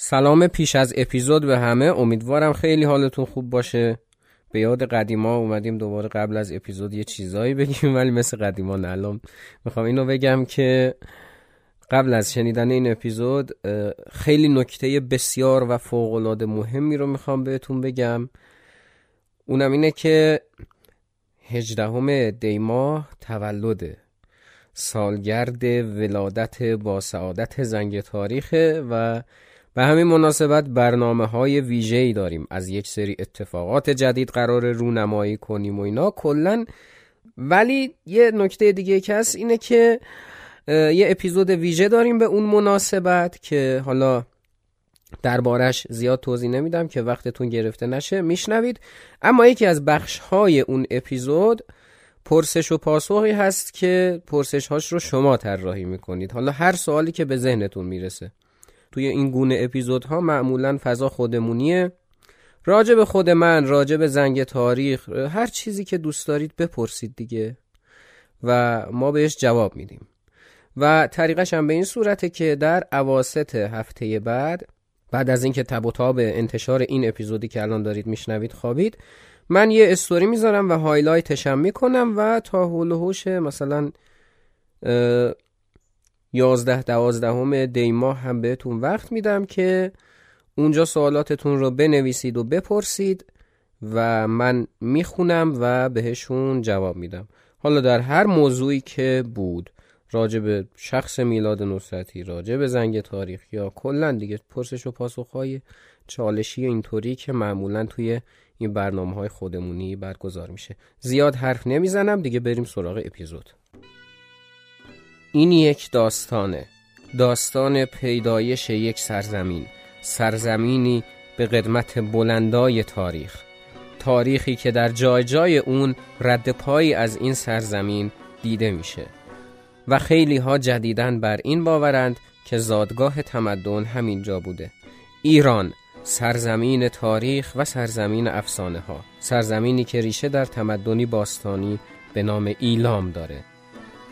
سلام پیش از اپیزود به همه. امیدوارم خیلی حالتون خوب باشه. به یاد قدیما اومدیم دوباره قبل از اپیزود یه چیزایی بگیم ولی مثل قدیما نه. الان می‌خوام اینو بگم که قبل از شنیدن این اپیزود خیلی نکته بسیار و فوقالعاده مهمی رو می‌خوام بهتون بگم. اونم اینه که هجدهم دیماه تولد سالگرد ولادت با سعادت زنگ تاریخه و به همین مناسبت برنامه های ویژه‌ای داریم. از یک سری اتفاقات جدید قرار رونمایی کنیم و اینا کلا ولی یه نکته دیگه که هست اینه که یه اپیزود ویژه داریم به اون مناسبت که حالا دربارش زیاد توضیح نمیدم که وقتتون گرفته نشه میشنوید. اما یکی از بخش های اون اپیزود پرسش و پاسخی هست که پرسش هاش رو شما طراحی می‌کنید. حالا هر سوالی که به ذهنتون می‌رسه. توی این گونه اپیزودها معمولا فضا خودمونیه. راجع به خود من راجع به زنگ تاریخ هر چیزی که دوست دارید بپرسید دیگه. و ما بهش جواب میدیم. و طریقش هم به این صورته که در عواست هفته بعد بعد از اینکه تب و تاب انتشار این اپیزودی که الان دارید میشنوید خوابید من یه استوری می‌ذارم و هایلایتش هم می‌کنم و تا حوش مثلا یازده دوازدهم دی ماه هم بهتون وقت میدم که اونجا سوالاتتون رو بنویسید و بپرسید و من می‌خونم و بهشون جواب میدم. حالا در هر موضوعی که بود راجع به شخص میلاد نصرتی راجع به زنگ تاریخ یا کلا دیگه پرسش و پاسخهای چالشی اینطوری که معمولا توی این برنامه های خودمونی برگزار میشه. زیاد حرف نمی‌زنم دیگه بریم سراغ اپیزود. این یک داستانه. داستان پیدایش یک سرزمین. سرزمینی به قدمت بلندای تاریخ. تاریخی که در جای جای اون رد پایی از این سرزمین دیده میشه. و خیلی ها جدیدن بر این باورند که زادگاه تمدن همینجا بوده. ایران سرزمین تاریخ و سرزمین افسانه ها سرزمینی که ریشه در تمدنی باستانی به نام ایلام داره.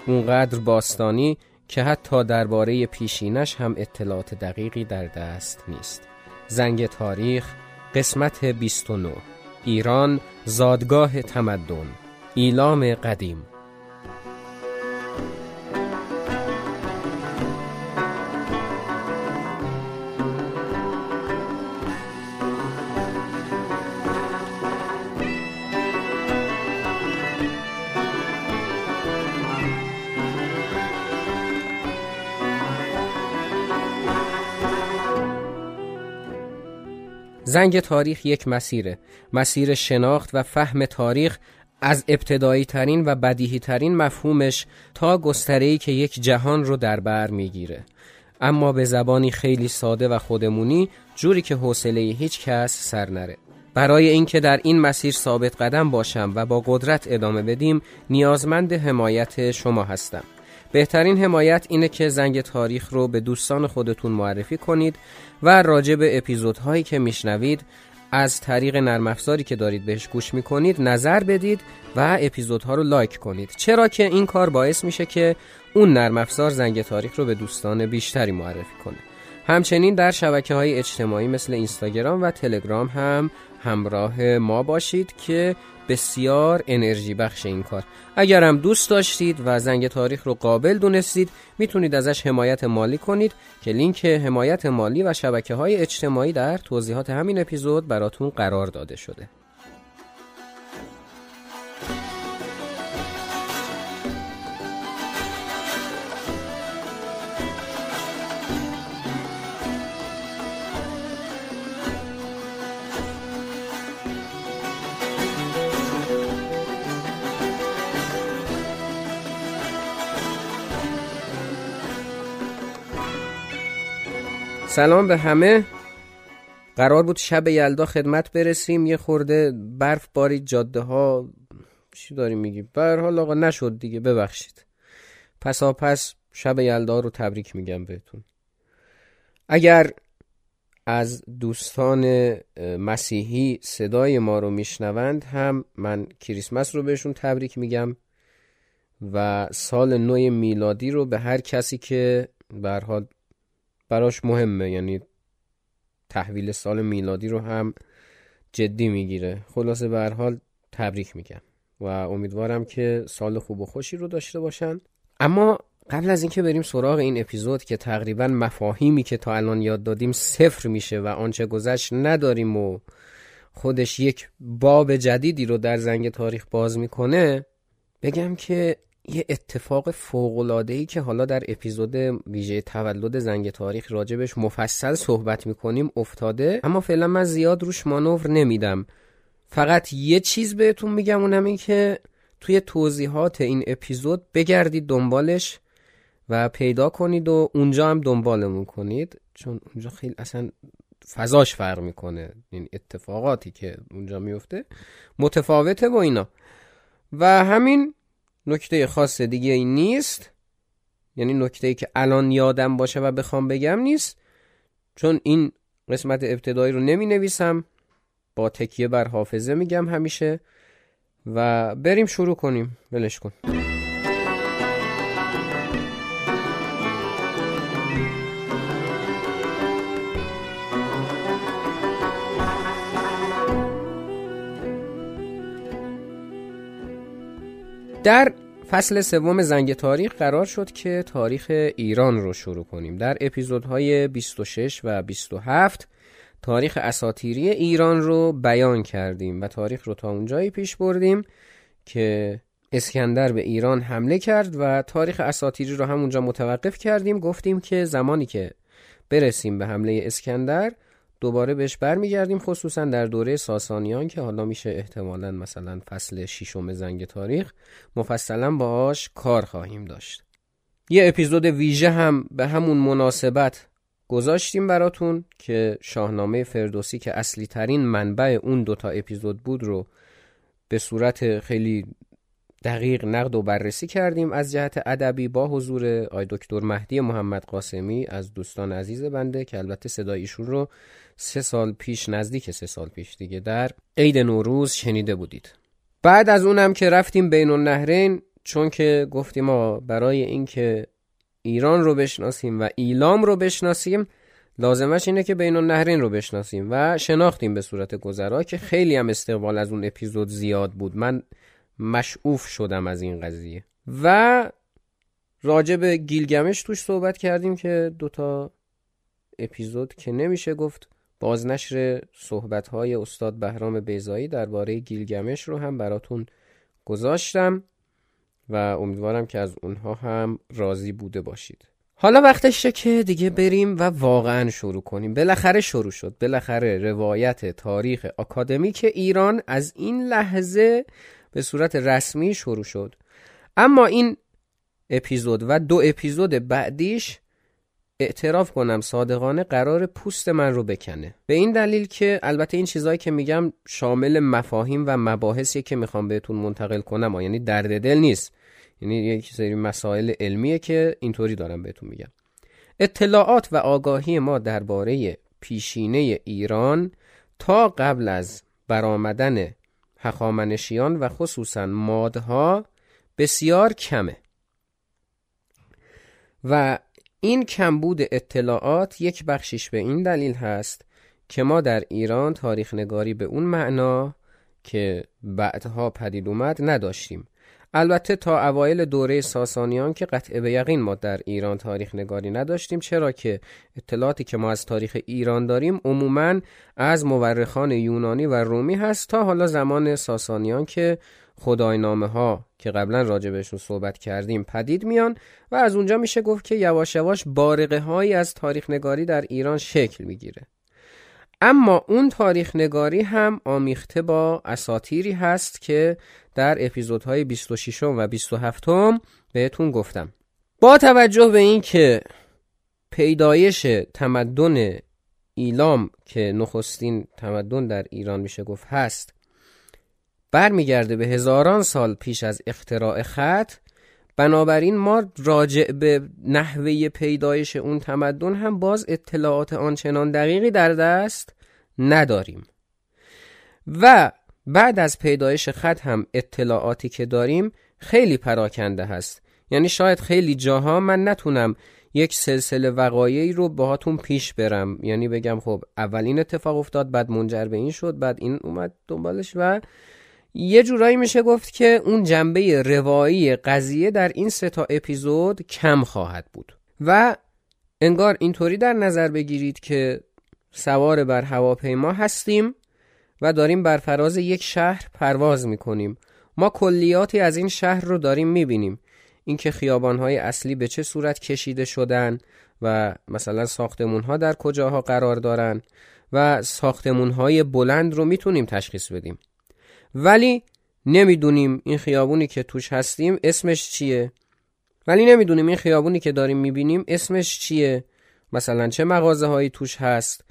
اونقدر باستانی که حتی درباره پیشینش هم اطلاعات دقیقی در دست نیست. زنگ تاریخ قسمت 29 ایران زادگاه تمدن. ایلام قدیم. زنگ تاریخ یک مسیره. مسیر شناخت و فهم تاریخ از ابتدایی ترین و بدیهی ترین مفهومش تا گستره‌ای که یک جهان رو در بر می‌گیره. اما به زبانی خیلی ساده و خودمونی جوری که حوصله هیچ کس سر نره. برای اینکه در این مسیر ثابت قدم باشم و با قدرت ادامه بدیم نیازمند حمایت شما هستم. بهترین حمایت اینه که زنگ تاریخ رو به دوستان خودتون معرفی کنید و راجع به اپیزودهایی که میشنوید از طریق نرم افزاری که دارید بهش گوش می‌کنید نظر بدید و اپیزودها رو لایک کنید. چرا که این کار باعث میشه که اون نرم افزار زنگ تاریخ رو به دوستان بیشتری معرفی کنه. همچنین در شبکه های اجتماعی مثل اینستاگرام و تلگرام هم همراه ما باشید که بسیار انرژی بخش این کار. اگر هم دوست داشتید و زنگ تاریخ رو قابل دونستید می‌تونید ازش حمایت مالی کنید که لینک حمایت مالی و شبکه های اجتماعی در توضیحات همین اپیزود براتون قرار داده شده. سلام به همه. قرار بود شب یلدا خدمت برسیم. یه خورده برف باری جاده ها چی داری میگی بر حال آقا نشد دیگه ببخشید. پسا پس شب یلدا رو تبریک میگم بهتون. اگر از دوستان مسیحی صدای ما رو میشنوند هم من کریسمس رو بهشون تبریک میگم و سال نو میلادی رو به هر کسی که به حال براش مهمه یعنی تحویل سال میلادی رو هم جدی می‌گیره. خلاصه به هر حال تبریک میگم و امیدوارم که سال خوب و خوشی رو داشته باشن. اما قبل از اینکه بریم سراغ این اپیزود که تقریبا مفاهیمی که تا الان یاد دادیم صفر میشه و آنچه گذشت نداریم و خودش یک باب جدیدی رو در زنگ تاریخ باز می‌کنه بگم که یه اتفاق ای که حالا در اپیزود ویژه تولد زنگ تاریخ راجبش مفصل صحبت می‌کنیم افتاده اما فعلا من زیاد روش مانور نمیدم. فقط یه چیز بهتون میگم اونم این که توی توضیحات این اپیزود بگردید دنبالش و پیدا کنید و اونجا هم دنبالمون کنید چون اونجا خیلی اصلا فضاش فرق می‌کنه. این اتفاقاتی که اونجا میفته متفاوته با اینا. و همین نکته خاص دیگه این نیست. یعنی نکته ای که الان یادم باشه و بخوام بگم نیست. چون این قسمت ابتدایی رو نمی نویسم با تکیه بر حافظه میگم همیشه. و بریم شروع کنیم. ولش کن. در فصل سوم زنگ تاریخ قرار شد که تاریخ ایران رو شروع کنیم. در اپیزودهای 26 و 27 تاریخ اساتیری ایران رو بیان کردیم و تاریخ رو تا اونجایی پیش بردیم که اسکندر به ایران حمله کرد و تاریخ اساتیری رو همونجا متوقف کردیم. گفتیم که زمانی که برسیم به حمله اسکندر دوباره بهش برمیگردیم خصوصا در دوره ساسانیان که حالا میشه احتمالا مثلا فصل ششم زنگ تاریخ مفصلا باهاش کار خواهیم داشت. یه اپیزود ویژه هم به همون مناسبت گذاشتیم براتون که شاهنامه فردوسی که اصلی ترین منبع اون دوتا اپیزود بود رو به صورت خیلی دقیق نقد و بررسی کردیم از جهت ادبی با حضور آی دکتر مهدی محمد قاسمی از دوستان عزیز بنده که البته صدای رو سه سال پیش نزدیک سه سال پیش دیگه در عید نوروز شنیده بودید. بعد از اونم که رفتیم بین النهرین چون که گفتیم ما برای اینکه ایران رو بشناسیم و ایلام رو بشناسیم لازمش اینه که بین النهرین رو بشناسیم و شناختیم به صورت گذرا که خیلی هم استقبال از اون اپیزود زیاد بود. من مشعوف شدم از این قضیه. و راجع به گیلگمش توش صحبت کردیم که دوتا اپیزود که نمیشه گفت بازنشر صحبت های استاد بهرام بیزایی درباره گیلگمش رو هم براتون گذاشتم و امیدوارم که از اونها هم راضی بوده باشید. حالا وقتشه که دیگه بریم و واقعا شروع کنیم. بالاخره شروع شد. بالاخره روایت تاریخ اکادمیک ایران از این لحظه به صورت رسمی شروع شد. اما این اپیزود و دو اپیزود بعدیش اعتراف کنم صادقانه قرار پوست من رو بکنه. به این دلیل که البته این چیزهایی که میگم شامل مفاهیم و مباحثی که می‌خوام بهتون منتقل کنم. یعنی درد دل نیست. یعنی یک سری مسائل علمیه که اینطوری دارم بهتون میگم. اطلاعات و آگاهی ما درباره پیشینه ایران تا قبل از برآمدن هخامنشیان و خصوصا مادها بسیار کمه. و این کمبود اطلاعات یک بخشیش به این دلیل هست که ما در ایران تاریخ نگاری به اون معنا که بعدها پدید اومد نداشتیم. البته تا اوایل دوره ساسانیان که قطع به یقین ما در ایران تاریخ نگاری نداشتیم چرا که اطلاعاتی که ما از تاریخ ایران داریم عموما از مورخان یونانی و رومی هست تا حالا زمان ساسانیان که خداینامه ها که قبلا راجع بهشون صحبت کردیم پدید میان و از اونجا میشه گفت که یواش یواش بارقه هایی از تاریخ نگاری در ایران شکل می‌گیره. اما اون تاریخ نگاری هم آمیخته با اساتیری هست که در اپیزودهای 26 و 27 بهتون گفتم. با توجه به این که پیدایش تمدن ایلام که نخستین تمدن در ایران میشه گفت هست برمیگرده به هزاران سال پیش از اختراع خط بنابراین ما راجع به نحوه پیدایش اون تمدن هم باز اطلاعات آنچنان دقیقی در دست نداریم. و بعد از پیدایش خط هم اطلاعاتی که داریم خیلی پراکنده هست. یعنی شاید خیلی جاها من نتونم یک سلسله وقایعی رو باهاتون پیش برم. یعنی بگم خب اولین اتفاق افتاد بعد منجر به این شد بعد این اومد دنبالش و یه جورایی میشه گفت که اون جنبه روایی قضیه در این سه تا اپیزود کم خواهد بود. و انگار اینطوری در نظر بگیرید که سوار بر هواپیما هستیم و داریم بر فراز یک شهر پرواز می‌کنیم. ما کلیاتی از این شهر رو داریم می‌بینیم. اینکه خیابانهای اصلی به چه صورت کشیده شدن و مثلا ساختمونها در کجاها قرار دارن و ساختمونهای بلند رو می‌تونیم تشخیص بدیم. ولی نمی‌دونیم این خیابونی که توش هستیم اسمش چیه. ولی نمی‌دونیم این خیابونی که داریم می‌بینیم اسمش چیه. مثلا چه مغازه هایی توش هست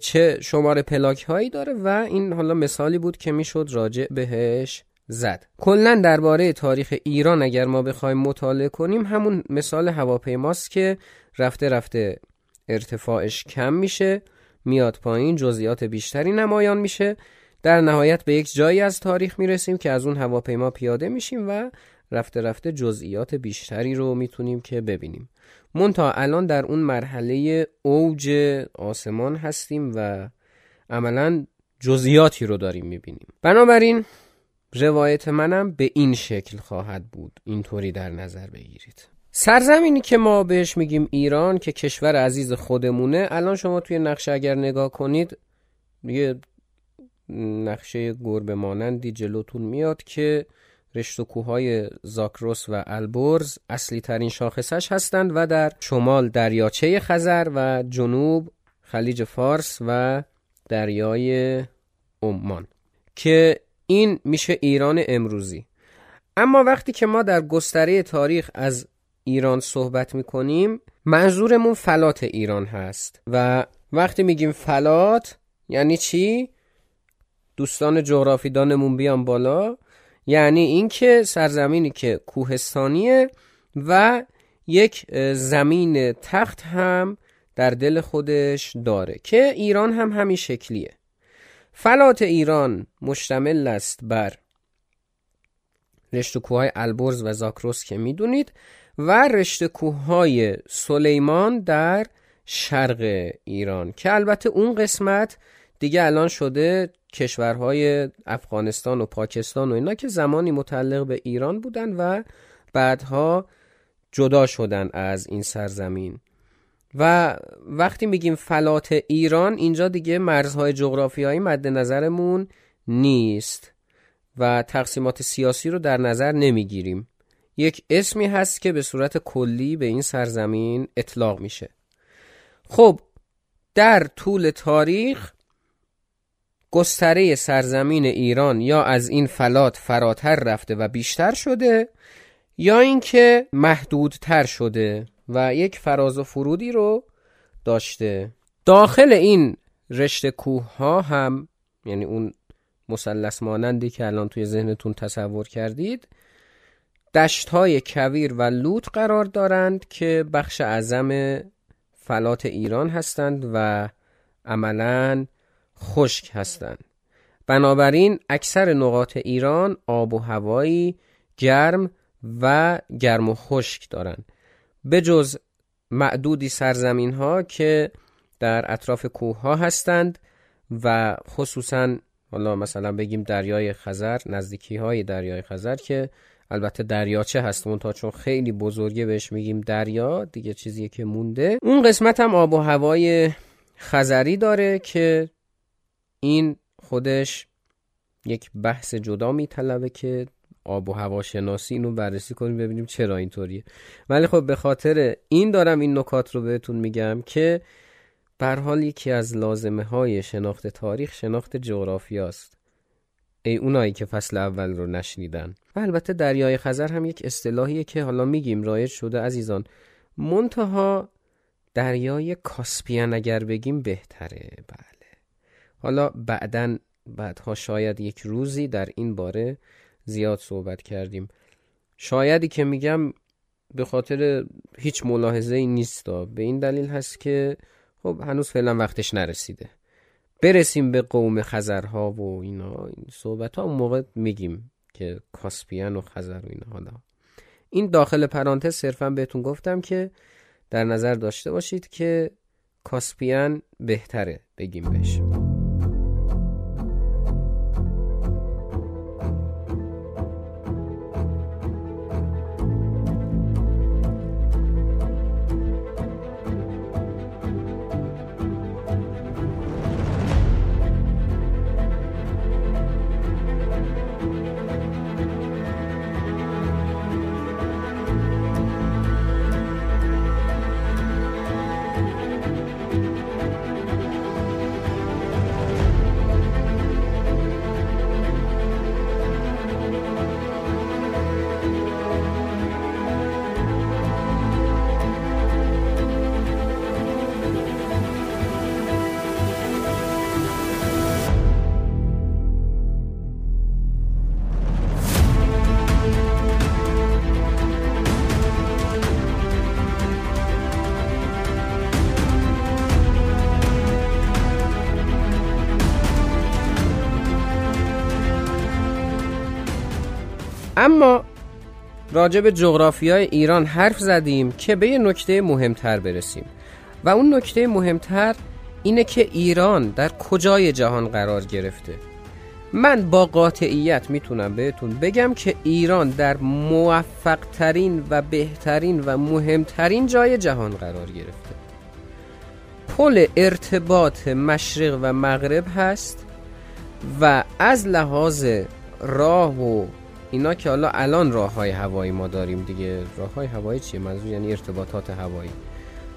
چه شماره پلاک هایی داره و این حالا مثالی بود که می‌شد راجع بهش زد. کلا درباره تاریخ ایران اگر ما بخوایم مطالعه کنیم همون مثال هواپیماست که رفته رفته ارتفاعش کم میشه میاد پایین جزئیات بیشتری نمایان میشه. در نهایت به یک جایی از تاریخ می‌رسیم که از اون هواپیما پیاده میشیم و رفته رفته جزئیات بیشتری رو می‌تونیم که ببینیم. تا الان در اون مرحله اوج آسمان هستیم و عملا جزئیاتی رو داریم می‌بینیم. بنابراین روایت منم به این شکل خواهد بود. اینطوری در نظر بگیرید. سرزمینی که ما بهش میگیم ایران که کشور عزیز خودمونه الان شما توی نقشه اگر نگاه کنید یه نقشه گربه مانندی جلوتون میاد که رشت و کوههای زاکروس و البرز اصلی ترین شاخصش هستند و در شمال دریاچه خزر و جنوب خلیج فارس و دریای عمان که این میشه ایران امروزی اما وقتی که ما در گستره تاریخ از ایران صحبت می‌کنیم منظورمون فلات ایران هست و وقتی میگیم فلات یعنی چی؟ دوستان جغرافیدانمون بیان بالا. یعنی اینکه سرزمینی که کوهستانیه و یک زمین تخت هم در دل خودش داره که ایران هم همین شکلیه. فلات ایران مشتمل است بر رشته کوههای البرز و زاکروس که می‌دونید و رشته کوههای سلیمان در شرق ایران که البته اون قسمت دیگه الان شده کشورهای افغانستان و پاکستان و اینا که زمانی متعلق به ایران بودن و بعدها جدا شدن از این سرزمین. و وقتی میگیم فلات ایران اینجا دیگه مرزهای جغرافیایی مد نظرمون نیست و تقسیمات سیاسی رو در نظر نمی‌گیریم. یک اسمی هست که به صورت کلی به این سرزمین اطلاق میشه. خب در طول تاریخ گستره سرزمین ایران یا از این فلات فراتر رفته و بیشتر شده یا اینکه محدودتر شده و یک فراز و فرودی رو داشته. داخل این رشته کوه ها هم یعنی اون مسلس مانندی که الان توی ذهنتون تصور کردید دشت های کویر و لوت قرار دارند که بخش اعظم فلات ایران هستند و عملا خشک هستند. بنابراین اکثر نقاط ایران آب و هوایی گرم و گرم و خشک دارند. به جز معدودی سرزمین ها که در اطراف کوه ها هستند و خصوصا حالا مثلا بگیم دریای خزر نزدیکی های دریای خزر که البته دریاچه هست؟ تا چون خیلی بزرگه بهش میگیم دریا دیگه چیزیه که مونده. اون قسمت هم آب و هوای خزری داره که این خودش یک بحث جدا میطلبه که آب و هوا شناسی اینو بررسی کنیم ببینیم چرا اینطوریه. ولی خب به خاطر این دارم این نکات رو بهتون میگم که بر حال یکی از لازمه های شناخت تاریخ شناخت جغرافیاست ای اونایی که فصل اول رو نشنیدن. و البته دریای خزر هم یک اصطلاحیه که حالا میگیم رایج شده عزیزان. منتها دریای کاسپیان اگر بگیم بهتره. بله. حالا بعدا بعدها شاید یک روزی در این باره زیاد صحبت کردیم. شایدی که میگم به خاطر هیچ ملاحظه ای نیست. به این دلیل هست که خب هنوز فعلا وقتش نرسیده. برسیم به قوم خزرها و اینا. این صحبت ها اون موقع میگیم که کاسپیان و خزر و اینا. حالا این داخل پرانتز صرفا بهتون گفتم که در نظر داشته باشید که کاسپیان بهتره بگیم بهش. راجع به جغرافیای ایران حرف زدیم که به یه نکته مهمتر برسیم. و اون نکته مهمتر اینه که ایران در کجای جهان قرار گرفته. من با قاطعیت می‌تونم بهتون بگم که ایران در موفق ترین و بهترین و مهمترین جای جهان قرار گرفته. پل ارتباط مشرق و مغرب هست و از لحاظ راه و اینا که حالا الان راه های هوایی ما داریم دیگه. راه های هوایی چیه؟ منظور یعنی ارتباطات هوایی.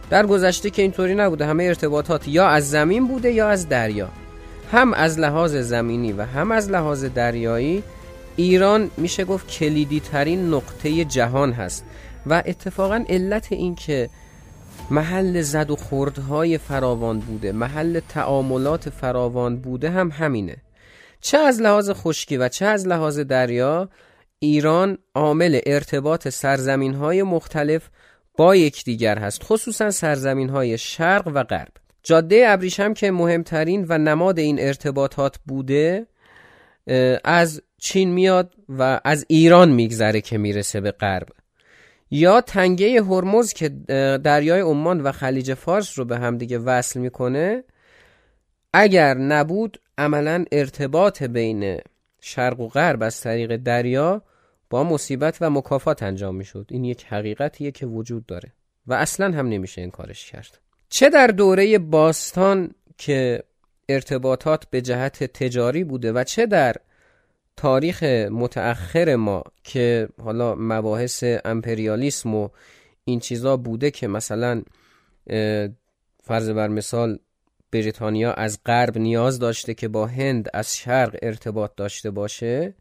در گذشته که اینطوری نبوده همه ارتباطات یا از زمین بوده یا از دریا. هم از لحاظ زمینی و هم از لحاظ دریایی ایران میشه گفت کلیدی ترین نقطه جهان هست. و اتفاقا علت این که محل زد و خوردهای فراوان بوده محل تعاملات فراوان بوده هم همینه. چه از لحاظ خشکی و چه از لحاظ دریا ایران عامل ارتباط سرزمین های مختلف با یکدیگر هست خصوصا سرزمین های شرق و غرب. جاده ابریشم که مهمترین و نماد این ارتباطات بوده از چین میاد و از ایران میگذره که می‌رسه به غرب. یا تنگه هرمز که دریای عمان و خلیج فارس رو به هم دیگه وصل می‌کنه اگر نبود عملا ارتباط بین شرق و غرب از طریق دریا با مصیبت و مکافات انجام می‌شد. این یک حقیقتیه که وجود داره و اصلا هم نمیشه این کارش کرد. چه در دوره باستان که ارتباطات به جهت تجاری بوده و چه در تاریخ متأخر ما که حالا مباحث امپریالیسم و این چیزا بوده که مثلا فرض بر مثال بریتانیا از غرب نیاز داشته که با هند از شرق ارتباط داشته باشه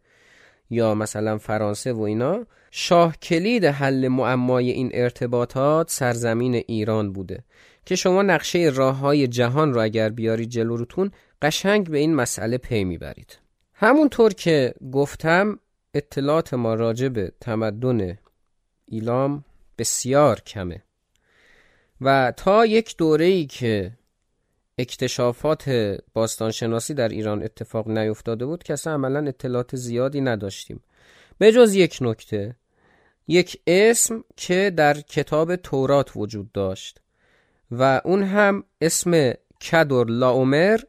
یا مثلا فرانسه و اینا شاه کلید حل معمای این ارتباطات سرزمین ایران بوده که شما نقشه راه های جهان رو اگر بیاری جلو قشنگ به این مسئله پی می‌برید. همونطور که گفتم اطلاعات ما راجع به تمدن ایلام بسیار کمه و تا یک دوره ای که اکتشافات باستانشناسی در ایران اتفاق نیفتاده بود که اصلا عملا اطلاعات زیادی نداشتیم. به جز یک نکته یک اسم که در کتاب تورات وجود داشت و اون هم اسم کدر لاومر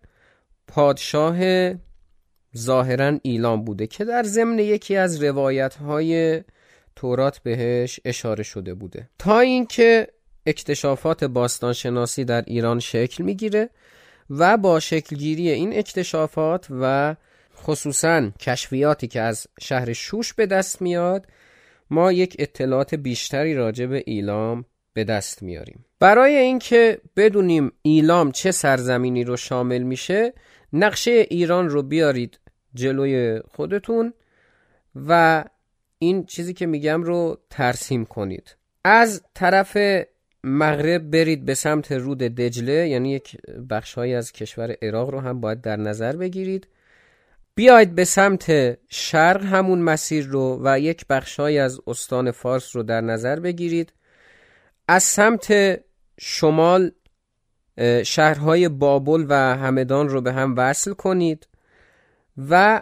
پادشاه ظاهرا ایلام بوده که در ضمن یکی از روایت های تورات بهش اشاره شده بوده. تا اینکه اکتشافات باستانشناسی در ایران شکل می‌گیره و با شکلگیری این اکتشافات و خصوصا کشفیاتی که از شهر شوش به دست میاد ما یک اطلاعات بیشتری راجع به ایلام به دست میاریم. برای اینکه بدونیم ایلام چه سرزمینی رو شامل میشه نقشه ایران رو بیارید جلوی خودتون و این چیزی که میگم رو ترسیم کنید. از طرف مغرب برید به سمت رود دجله یعنی یک بخشهایی از کشور عراق رو هم باید در نظر بگیرید. بیاید به سمت شرق همون مسیر رو و یک بخشهایی از استان فارس رو در نظر بگیرید. از سمت شمال شهرهای بابل و همدان رو به هم وصل کنید و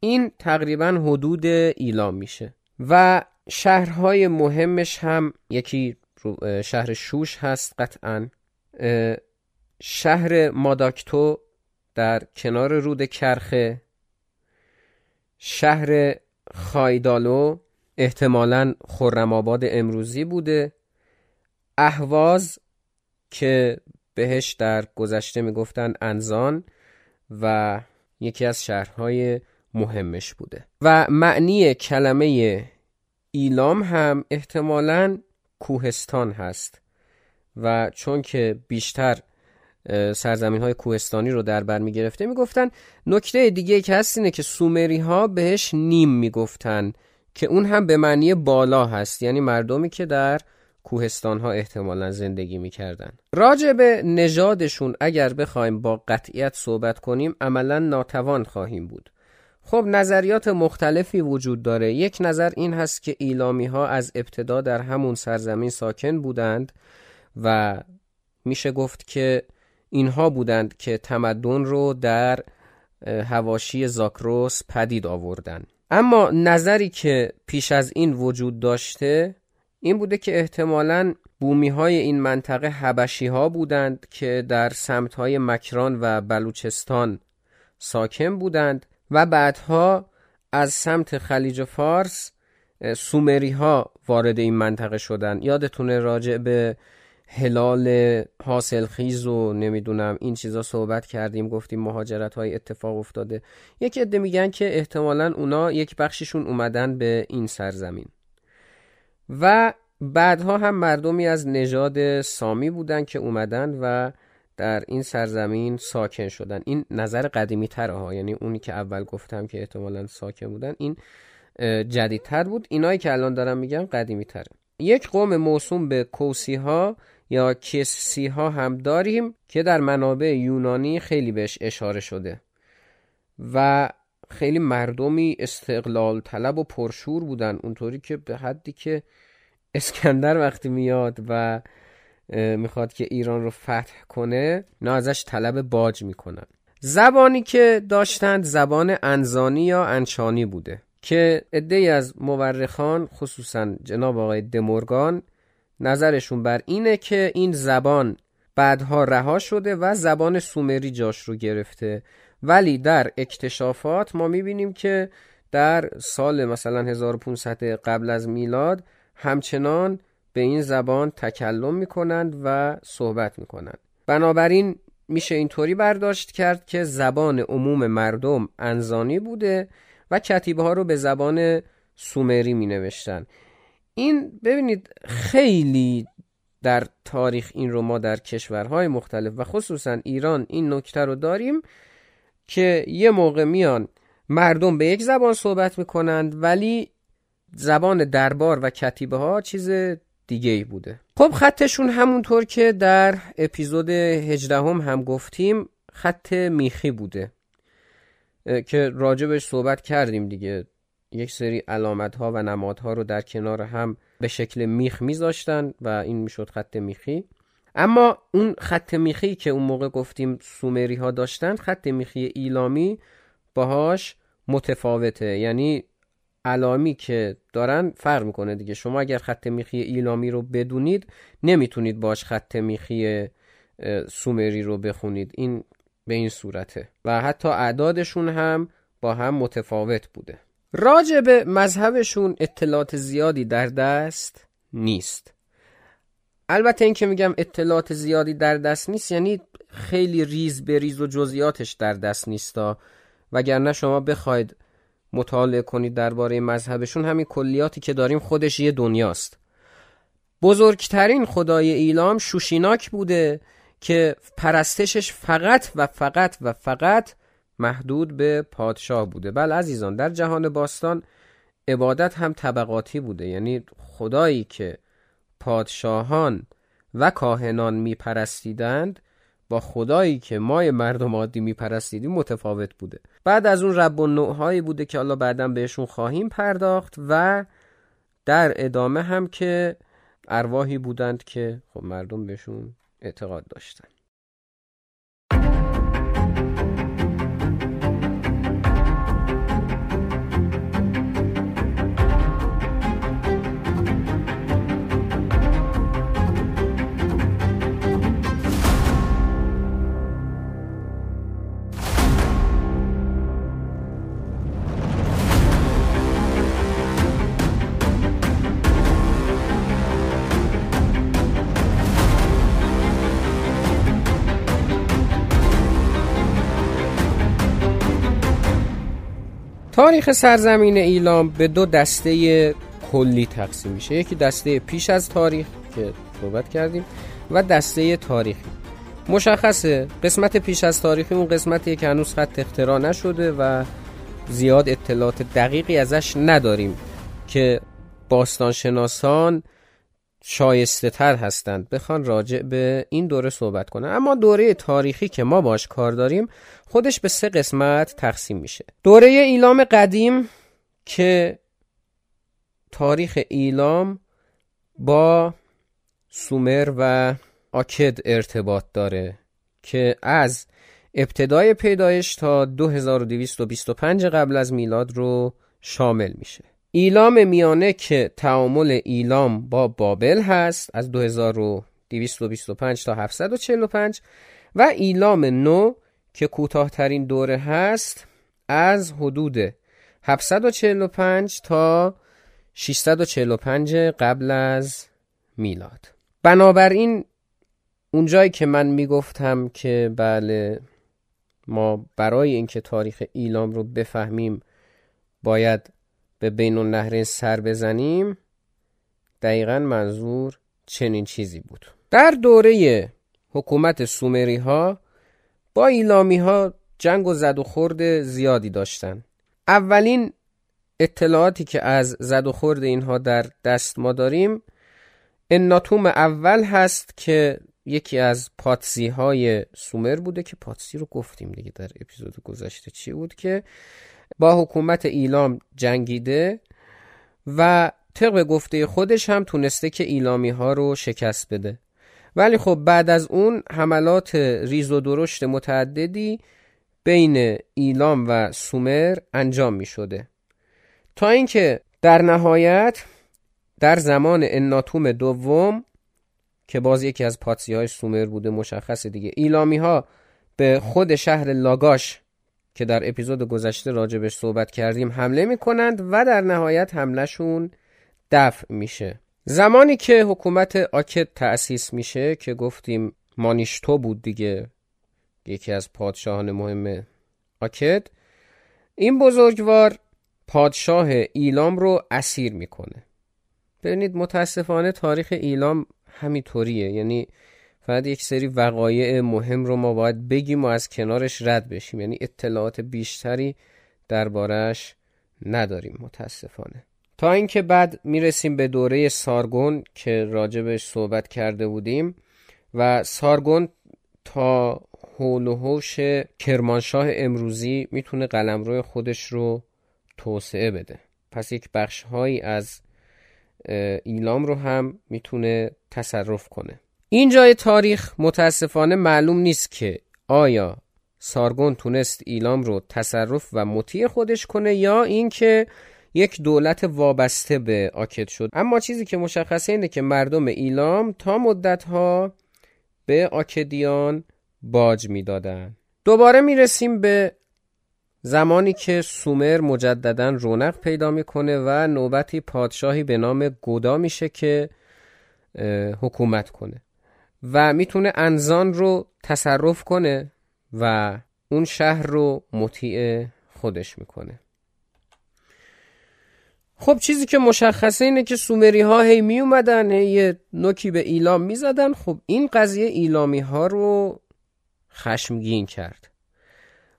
این تقریبا حدود ایلام میشه و شهرهای مهمش هم یکی شهر شوش هست قطعا. شهر ماداکتو در کنار رود کرخه. شهر خایدالو احتمالا خرم آباد امروزی بوده. اهواز که بهش در گذشته می‌گفتن انزان و یکی از شهرهای مهمش بوده. و معنی کلمه ایلام هم احتمالا کوهستان هست. و چون که بیشتر سرزمین های کوهستانی رو در بر می گرفته می گفتن نکته دیگه که هست اینه که سومری ها بهش نیم می گفتن که اون هم به معنی بالا هست یعنی مردمی که در کوهستان ها احتمالا زندگی می کردن. راجع به نژادشون اگر بخوایم با قطعیت صحبت کنیم عملا ناتوان خواهیم بود. خب نظریات مختلفی وجود داره. یک نظر این هست که ایلامی ها از ابتدا در همون سرزمین ساکن بودند و میشه گفت که اینها بودند که تمدن رو در هواشی زاکروس پدید آوردن. اما نظری که پیش از این وجود داشته این بوده که احتمالا بومی های این منطقه حبشی ها بودند که در سمت های مکران و بلوچستان ساکن بودند و بعدها از سمت خلیج فارس سومری ها وارد این منطقه شدن. یادتونه راجع به هلال حاصل خیز و نمی‌دونم این چیزا صحبت کردیم گفتیم مهاجرت های اتفاق افتاده. یک عده میگن که احتمالا اونا یک بخششون اومدن به این سرزمین. و بعدها هم مردمی از نژاد سامی بودن که اومدن و در این سرزمین ساکن شدن. این نظر قدیمی تره ها یعنی اونی که اول گفتم که احتمالا ساکن بودن این جدیدتر بود. اینایی که الان دارم میگم قدیمی تره یک قوم موسوم به کوسی ها یا کسی ها هم داریم که در منابع یونانی خیلی بهش اشاره شده و خیلی مردمی استقلال طلب و پرشور بودن. اونطوری که به حدی که اسکندر وقتی میاد و می‌خواد که ایران رو فتح کنه نه ازش طلب باج می‌کنن. زبانی که داشتند زبان انزانی یا انچانی بوده که عده از مورخان خصوصا جناب آقای دمورگان نظرشون بر اینه که این زبان بعدها رها شده و زبان سومری جاش رو گرفته. ولی در اکتشافات ما می‌بینیم که در سال مثلا 1500 قبل از میلاد همچنان به این زبان تکلم می‌کنند و صحبت می‌کنند. بنابراین میشه اینطوری برداشت کرد که زبان عموم مردم انزانی بوده و کتیبه ها رو به زبان سومری می نوشتن این ببینید خیلی در تاریخ این رو ما در کشورهای مختلف و خصوصا ایران این نکته رو داریم که یه موقع میان مردم به یک زبان صحبت می‌کنند ولی زبان دربار و کتیبه ها چیز دیگه ای بوده. خب خطشون همونطور که در اپیزود هجدهم هم گفتیم خط میخی بوده که راجبش صحبت کردیم دیگه. یک سری علامت ها و نمادها رو در کنار هم به شکل میخ میذاشتن و این می‌شد خط میخی. اما اون خط میخی که اون موقع گفتیم سومری ها داشتن خط میخی ایلامی باهاش متفاوته. یعنی علامی که دارن فرق می‌کنه دیگه. شما اگر خط میخی ایلامی رو بدونید نمی‌تونید باش خط میخی سومری رو بخونید. این به این صورته. و حتی اعدادشون هم با هم متفاوت بوده. راجع به مذهبشون اطلاعات زیادی در دست نیست. البته این که میگم اطلاعات زیادی در دست نیست یعنی خیلی ریز به ریز و جزئیاتش در دست نیستا وگرنه شما بخواید مطالعه کنید درباره مذهبشون همین کلیاتی که داریم خودش یه دنیاست. بزرگترین خدای ایلام شوشیناک بوده که پرستشش فقط و فقط و فقط محدود به پادشاه بوده. بله عزیزان در جهان باستان عبادت هم طبقاتی بوده. یعنی خدایی که پادشاهان و کاهنان میپرستیدند با خدایی که مای مردم عادی میپرستیدیم متفاوت بوده. بعد از اون رب و نوعهایی بوده که حالا بعدا بهشون خواهیم پرداخت و در ادامه هم که ارواحی بودند که خب مردم بهشون اعتقاد داشتن. تاریخ سرزمین ایلام به دو دسته کلی تقسیم میشه. یکی دسته پیش از تاریخ که صحبت کردیم و دسته تاریخی. مشخصه قسمت پیش از تاریخی اون قسمتیه که هنوز خط اختراع نشده و زیاد اطلاعات دقیقی ازش نداریم که باستانشناسان شایسته تر هستند. بخوان راجع به این دوره صحبت کنن. اما دوره تاریخی که ما باش کار داریم خودش به سه قسمت تقسیم میشه. دوره ایلام قدیم که تاریخ ایلام با سومر و آکد ارتباط داره که از ابتدای پیدایش تا 2225 قبل از میلاد رو شامل میشه. ایلام میانه که تعامل ایلام با بابل هست از 2225 تا 745 و ایلام نو که کوتاهترین دوره هست از حدود 745 تا 645 قبل از میلاد. بنابراین اونجایی که من می‌گفتم که بله ما برای اینکه تاریخ ایلام رو بفهمیم باید به بین النهرین سر بزنیم دقیقا منظور چنین چیزی بود. در دوره حکومت سومری ها با ایلامی ها جنگ و زد و خورد زیادی داشتن. اولین اطلاعاتی که از زد و خورد اینها در دست ما داریم اناتوم اول هست که یکی از پاتسی های سومر بوده که پاتسی رو گفتیم دیگه در اپیزود گذشته چی بود که با حکومت ایلام جنگیده و طبق گفته خودش هم تونسته که ایلامی ها رو شکست بده. ولی خب بعد از اون حملات ریز و درشت متعددی بین ایلام و سومر انجام می شده تا اینکه در نهایت در زمان اناتوم دوم که باز یکی از پاتسی های سومر بوده مشخص دیگه ایلامی ها به خود شهر لاگاش که در اپیزود گذشته راجبش صحبت کردیم حمله می‌کنند و در نهایت حملهشون دفع میشه. زمانی که حکومت آکد تأسیس میشه که گفتیم مانیشتو بود دیگه یکی از پادشاهان مهم آکد این بزرگوار پادشاه ایلام رو اسیر می‌کنه. ببینید متاسفانه تاریخ ایلام همینطوریه. یعنی فقط یک سری وقایع مهم رو ما باید بگیم و از کنارش رد بشیم. یعنی اطلاعات بیشتری دربارش نداریم متاسفانه. تا اینکه بعد می‌رسیم به دوره سارگون که راجبش صحبت کرده بودیم و سارگون تا حول و حوش کرمانشاه امروزی می‌تونه قلمرو خودش رو توسعه بده. پس یک بخش هایی از ایلام رو هم می‌تونه تصرف کنه. این جای تاریخ متاسفانه معلوم نیست که آیا سارگون تونست ایلام رو تصرف و مطیع خودش کنه یا اینکه یک دولت وابسته به آکد شد. اما چیزی که مشخصه اینه که مردم ایلام تا مدتها به آکدیان باج می‌دادن دوباره می‌رسیم به زمانی که سومر مجددا رونق پیدا می‌کنه و نوبتی پادشاهی به نام گودا میشه که حکومت کنه. و می‌تونه انزان رو تصرف کنه و اون شهر رو مطیع خودش می‌کنه. خب چیزی که مشخصه اینه که سومری ها هی می اومدن هی نوکی به ایلام می زدن خب این قضیه ایلامی ها رو خشمگین کرد.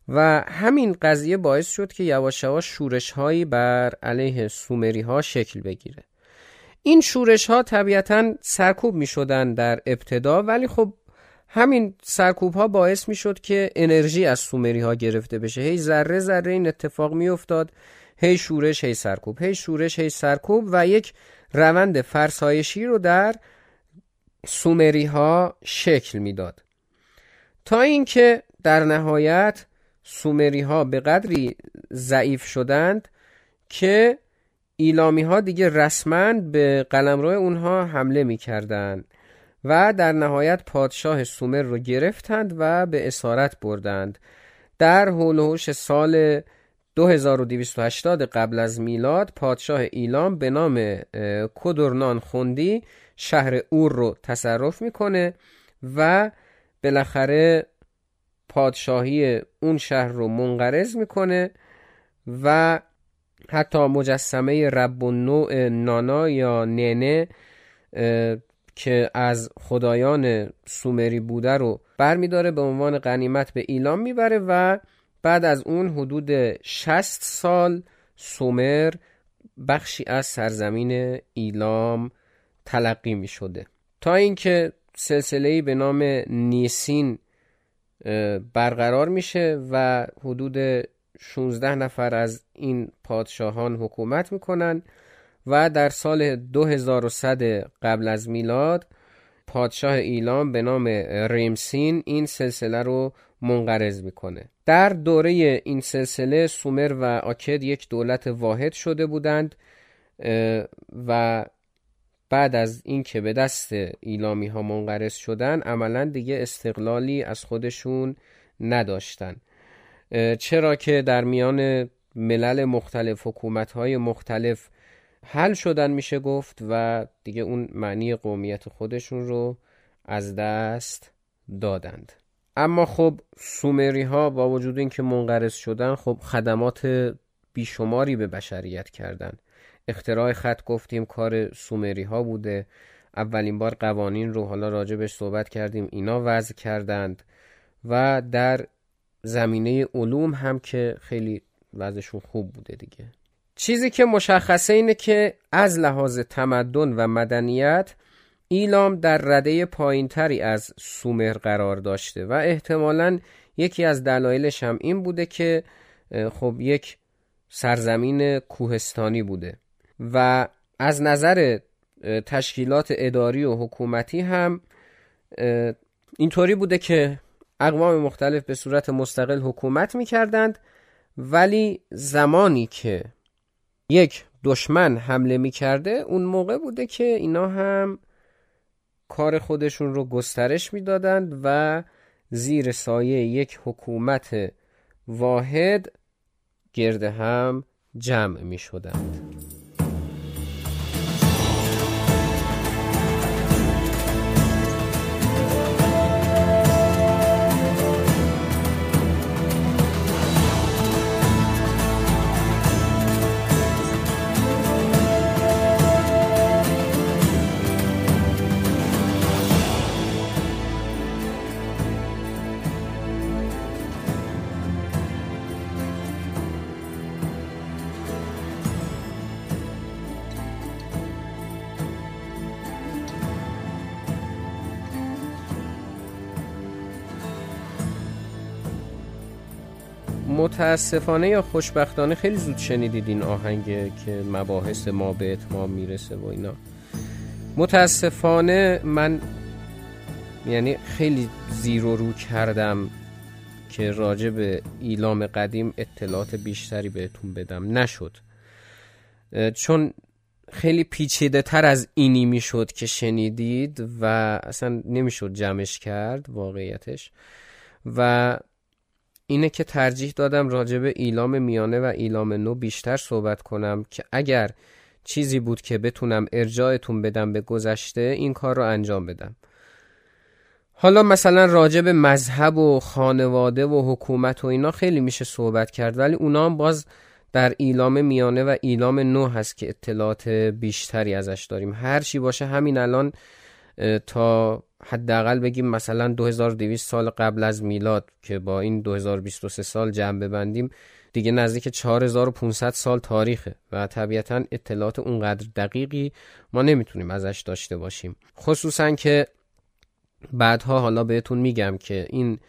و همین قضیه باعث شد که یواش یواش شورش هایی بر علیه سومری ها شکل بگیره. این شورش ها طبیعتا سرکوب می شدن در ابتدا ولی خب همین سرکوب ها باعث می شد که انرژی از سومری ها گرفته بشه. هی ذره ذره این اتفاق می افتاد هی شورش هی سرکوب هی شورش هی سرکوب و یک روند فرسایشی رو در سومری ها شکل می‌داد. تا اینکه در نهایت سومری ها به قدری ضعیف شدند که ایلامی ها دیگه رسما به قلمرو اونها حمله می کردن و در نهایت پادشاه سومر رو گرفتند و به اسارت بردند. در حول سال 2280 قبل از میلاد پادشاه ایلام به نام کدرنان خوندی شهر اور رو تصرف می‌کنه و بالاخره پادشاهی اون شهر رو منقرض می‌کنه و حتی مجسمه رب و نوع نانا یا ننه که از خدایان سومری بوده رو برمیداره به عنوان غنیمت به ایلام می‌بره و بعد از اون حدود 60 سال سومر بخشی از سرزمین ایلام تلقی می شده تا اینکه سلسله به نام نیسین برقرار میشه و حدود 16 نفر از این پادشاهان حکومت می‌کنن و در سال 2100 قبل از میلاد پادشاه ایلام به نام ریمسین این سلسله رو منقرض می‌کنه. در دوره این سلسله سومر و آکد یک دولت واحد شده بودند و بعد از اینکه به دست ایلامی ها منقرض شدن عملا دیگه استقلالی از خودشون نداشتن. چرا که در میان ملل مختلف حکومت های مختلف حل شدن میشه گفت و دیگه اون معنی قومیت خودشون رو از دست دادند. اما خب سومری ها با وجود اینکه منقرض شدن خب خدمات بیشماری به بشریت کردند اختراع خط گفتیم کار سومری ها بوده. اولین بار قوانین رو حالا راجبش صحبت کردیم. اینا وضع کردند و در زمینه علوم هم که خیلی وضعشون خوب بوده دیگه. چیزی که مشخصه اینه که از لحاظ تمدن و مدنیت ایلام در رده پایینتری از سومر قرار داشته و احتمالا یکی از دلایلش هم این بوده که خب یک سرزمین کوهستانی بوده و از نظر تشکیلات اداری و حکومتی هم اینطوری بوده که اقوام مختلف به صورت مستقل حکومت می کردند ولی زمانی که یک دشمن حمله می کرده اون موقع بوده که اینا هم کار خودشون رو گسترش می‌دادند و زیر سایه یک حکومت واحد گرد هم جمع می شدند متاسفانه یا خوشبختانه خیلی زود شنیدید این آهنگ که مباحث ما به اتمام می‌رسه و اینا. متاسفانه من یعنی خیلی زیر و رو کردم که راجع به ایلام قدیم اطلاعات بیشتری بهتون بدم. نشد. چون خیلی پیچیده تر از اینی می‌شد که شنیدید و اصلا نمی‌شد جمعش کرد واقعیتش. و اینه که ترجیح دادم راجع به ایلام میانه و ایلام نو بیشتر صحبت کنم که اگر چیزی بود که بتونم ارجاعتون بدم به گذشته این کار رو انجام بدم. حالا مثلا راجع به مذهب و خانواده و حکومت و اینا خیلی میشه صحبت کرد ولی اونا هم باز در ایلام میانه و ایلام نو هست که اطلاعات بیشتری ازش داریم. هر چی باشه همین الان تا حداقل بگیم مثلا 2200 سال قبل از میلاد که با این 2023 سال جمع ببندیم دیگه نزدیک 4500 سال تاریخه و طبیعتا اطلاعات اونقدر دقیقی ما نمی‌تونیم ازش داشته باشیم. خصوصا که بعدها حالا بهتون میگم که این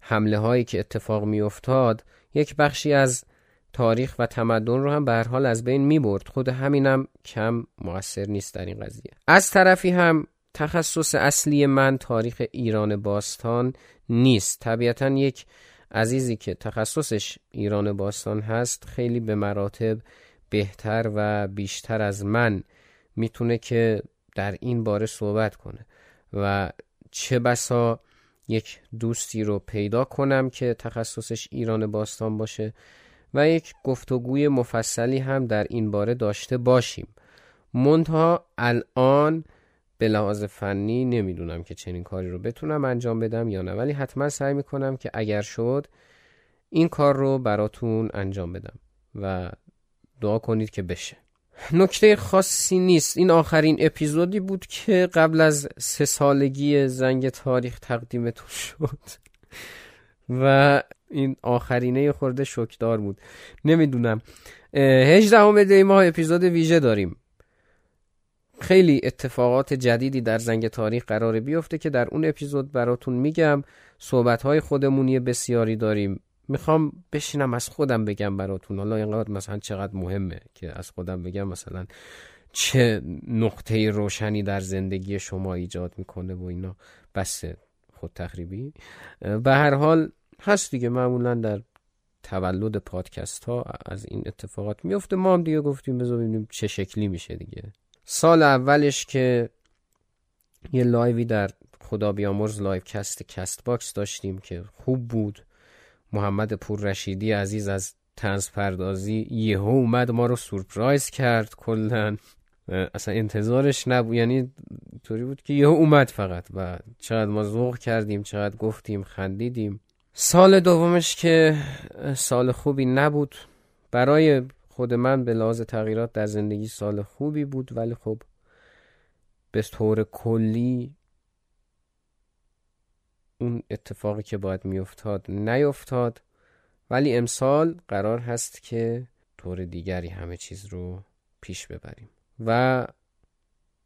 حمله هایی که اتفاق میافتاد یک بخشی از تاریخ و تمدن رو هم به حال از بین می‌برد. خود همینم کم موثر نیست در این قضیه. از طرفی هم تخصص اصلی من تاریخ ایران باستان نیست. طبیعتا یک عزیزی که تخصصش ایران باستان هست خیلی به مراتب بهتر و بیشتر از من می‌تونه که در این باره صحبت کنه و چه بسا یک دوستی رو پیدا کنم که تخصصش ایران باستان باشه و یک گفتگوی مفصلی هم در این باره داشته باشیم. منتها الان به لحاظ فنی نمی‌دونم که چنین کاری رو بتونم انجام بدم یا نه ولی حتما سعی می‌کنم که اگر شد این کار رو براتون انجام بدم و دعا کنید که بشه. نکته خاصی نیست. این آخرین اپیزودی بود که قبل از سه سالگی زنگ تاریخ تقدیمتون شد. و این آخرینه خورده شکدار بود. نمی‌دونم. هجده همه دی ماه اپیزود ویژه داریم. خیلی اتفاقات جدیدی در زنگ تاریخ قرار بیفته که در اون اپیزود براتون میگم. صحبت های خودمونی بسیاری داریم. می‌خوام بشینم از خودم بگم براتون. حالا اینقدر مثلا چقدر مهمه که از خودم بگم مثلا چه نقطه روشنی در زندگی شما ایجاد می‌کنه و اینا. بس خود تخریبی. به هر حال هست دیگه. معمولا در تولد پادکست ها از این اتفاقات میفته ما هم دیگه گفتیم بذار ببینیم چه شکلی میشه دیگه. سال اولش که یه live ی در خدا بیامرز live cast CastBox داشتیم که خوب بود. محمد پور رشیدی عزیز از طنز پردازی یهو اومد ما رو سورپرایز کرد کلا. اصلا انتظارش نبود. یعنی طوری بود که یهو اومد فقط و چقدر ما ذوق کردیم چقدر گفتیم خندیدیم. سال دومش که سال خوبی نبود. برای خود من به لحاظ تغییرات در زندگی سال خوبی بود ولی خب به طور کلی اون اتفاقی که باید میافتاد نیفتاد ولی امسال قرار هست که طور دیگری همه چیز رو پیش ببریم. و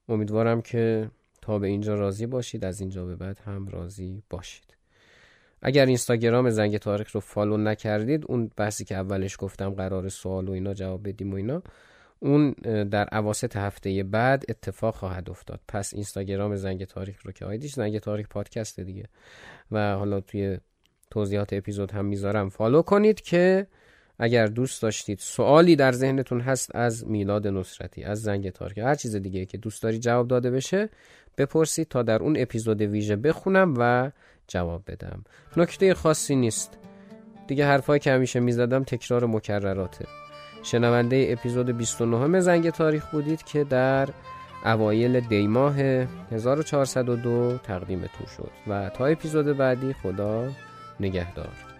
امیدوارم که تا به اینجا راضی باشید از اینجا به بعد هم راضی باشید. اگر اینستاگرام زنگ تاریخ رو follow نکردید اون بحثی که اولش گفتم قرار سوال و اینا جواب بدیم و اینا اون در اواسط هفته بعد اتفاق خواهد افتاد. پس اینستاگرام زنگ تاریخ رو که ID ش زنگ تاریخ پادکست دیگه. و حالا توی توضیحات اپیزود هم می‌ذارم. follow کنید که اگر دوست داشتید سوالی در ذهنتون هست از میلاد نصرتی از زنگ تاریخ هر چیز دیگه که دوست داری جواب داده بشه بپرسید تا در اون اپیزود ویژه بخونم و جواب بدم. نکته خاصی نیست. دیگه حرفایی که همیشه می‌زدم تکرار مکرراته. شنونده اپیزود 29 زنگ تاریخ بودید که در اوایل دیماه 1402 تقدیمتون شد. و تا اپیزود بعدی خدا نگهدار.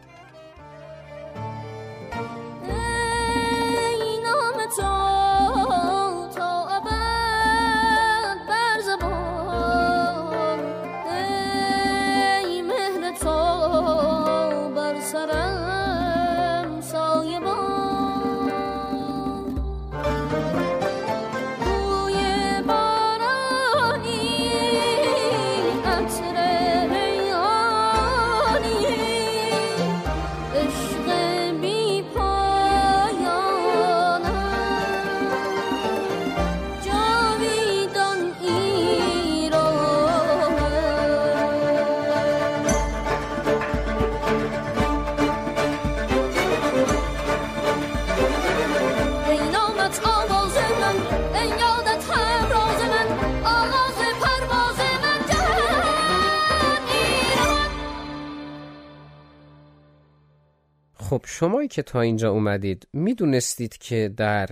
شمایی که تا اینجا اومدید می‌دونستید که در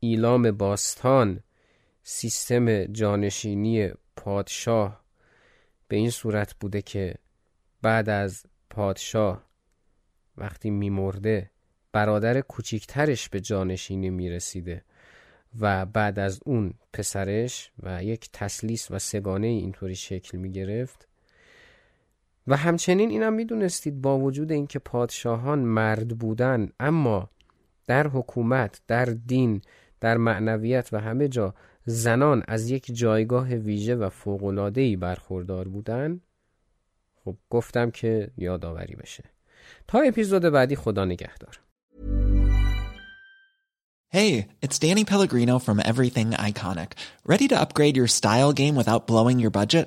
ایلام باستان سیستم جانشینی پادشاه به این صورت بوده که بعد از پادشاه وقتی میمرده برادر کوچیکترش به جانشینی می‌رسیده و بعد از اون پسرش و یک تسلیس و سگانه اینطوری شکل می‌گرفت و همچنین اینم می‌دونستید با وجود اینکه پادشاهان مرد بودن اما در حکومت در دین در معنویت و همه جا زنان از یک جایگاه ویژه و فوق‌العاده‌ای برخوردار بودن خب گفتم که یادآوری بشه تا اپیزود بعدی خدا نگهدار Hey, it's Danny Pellegrino from Everything Iconic. Ready to upgrade your style game without blowing your budget?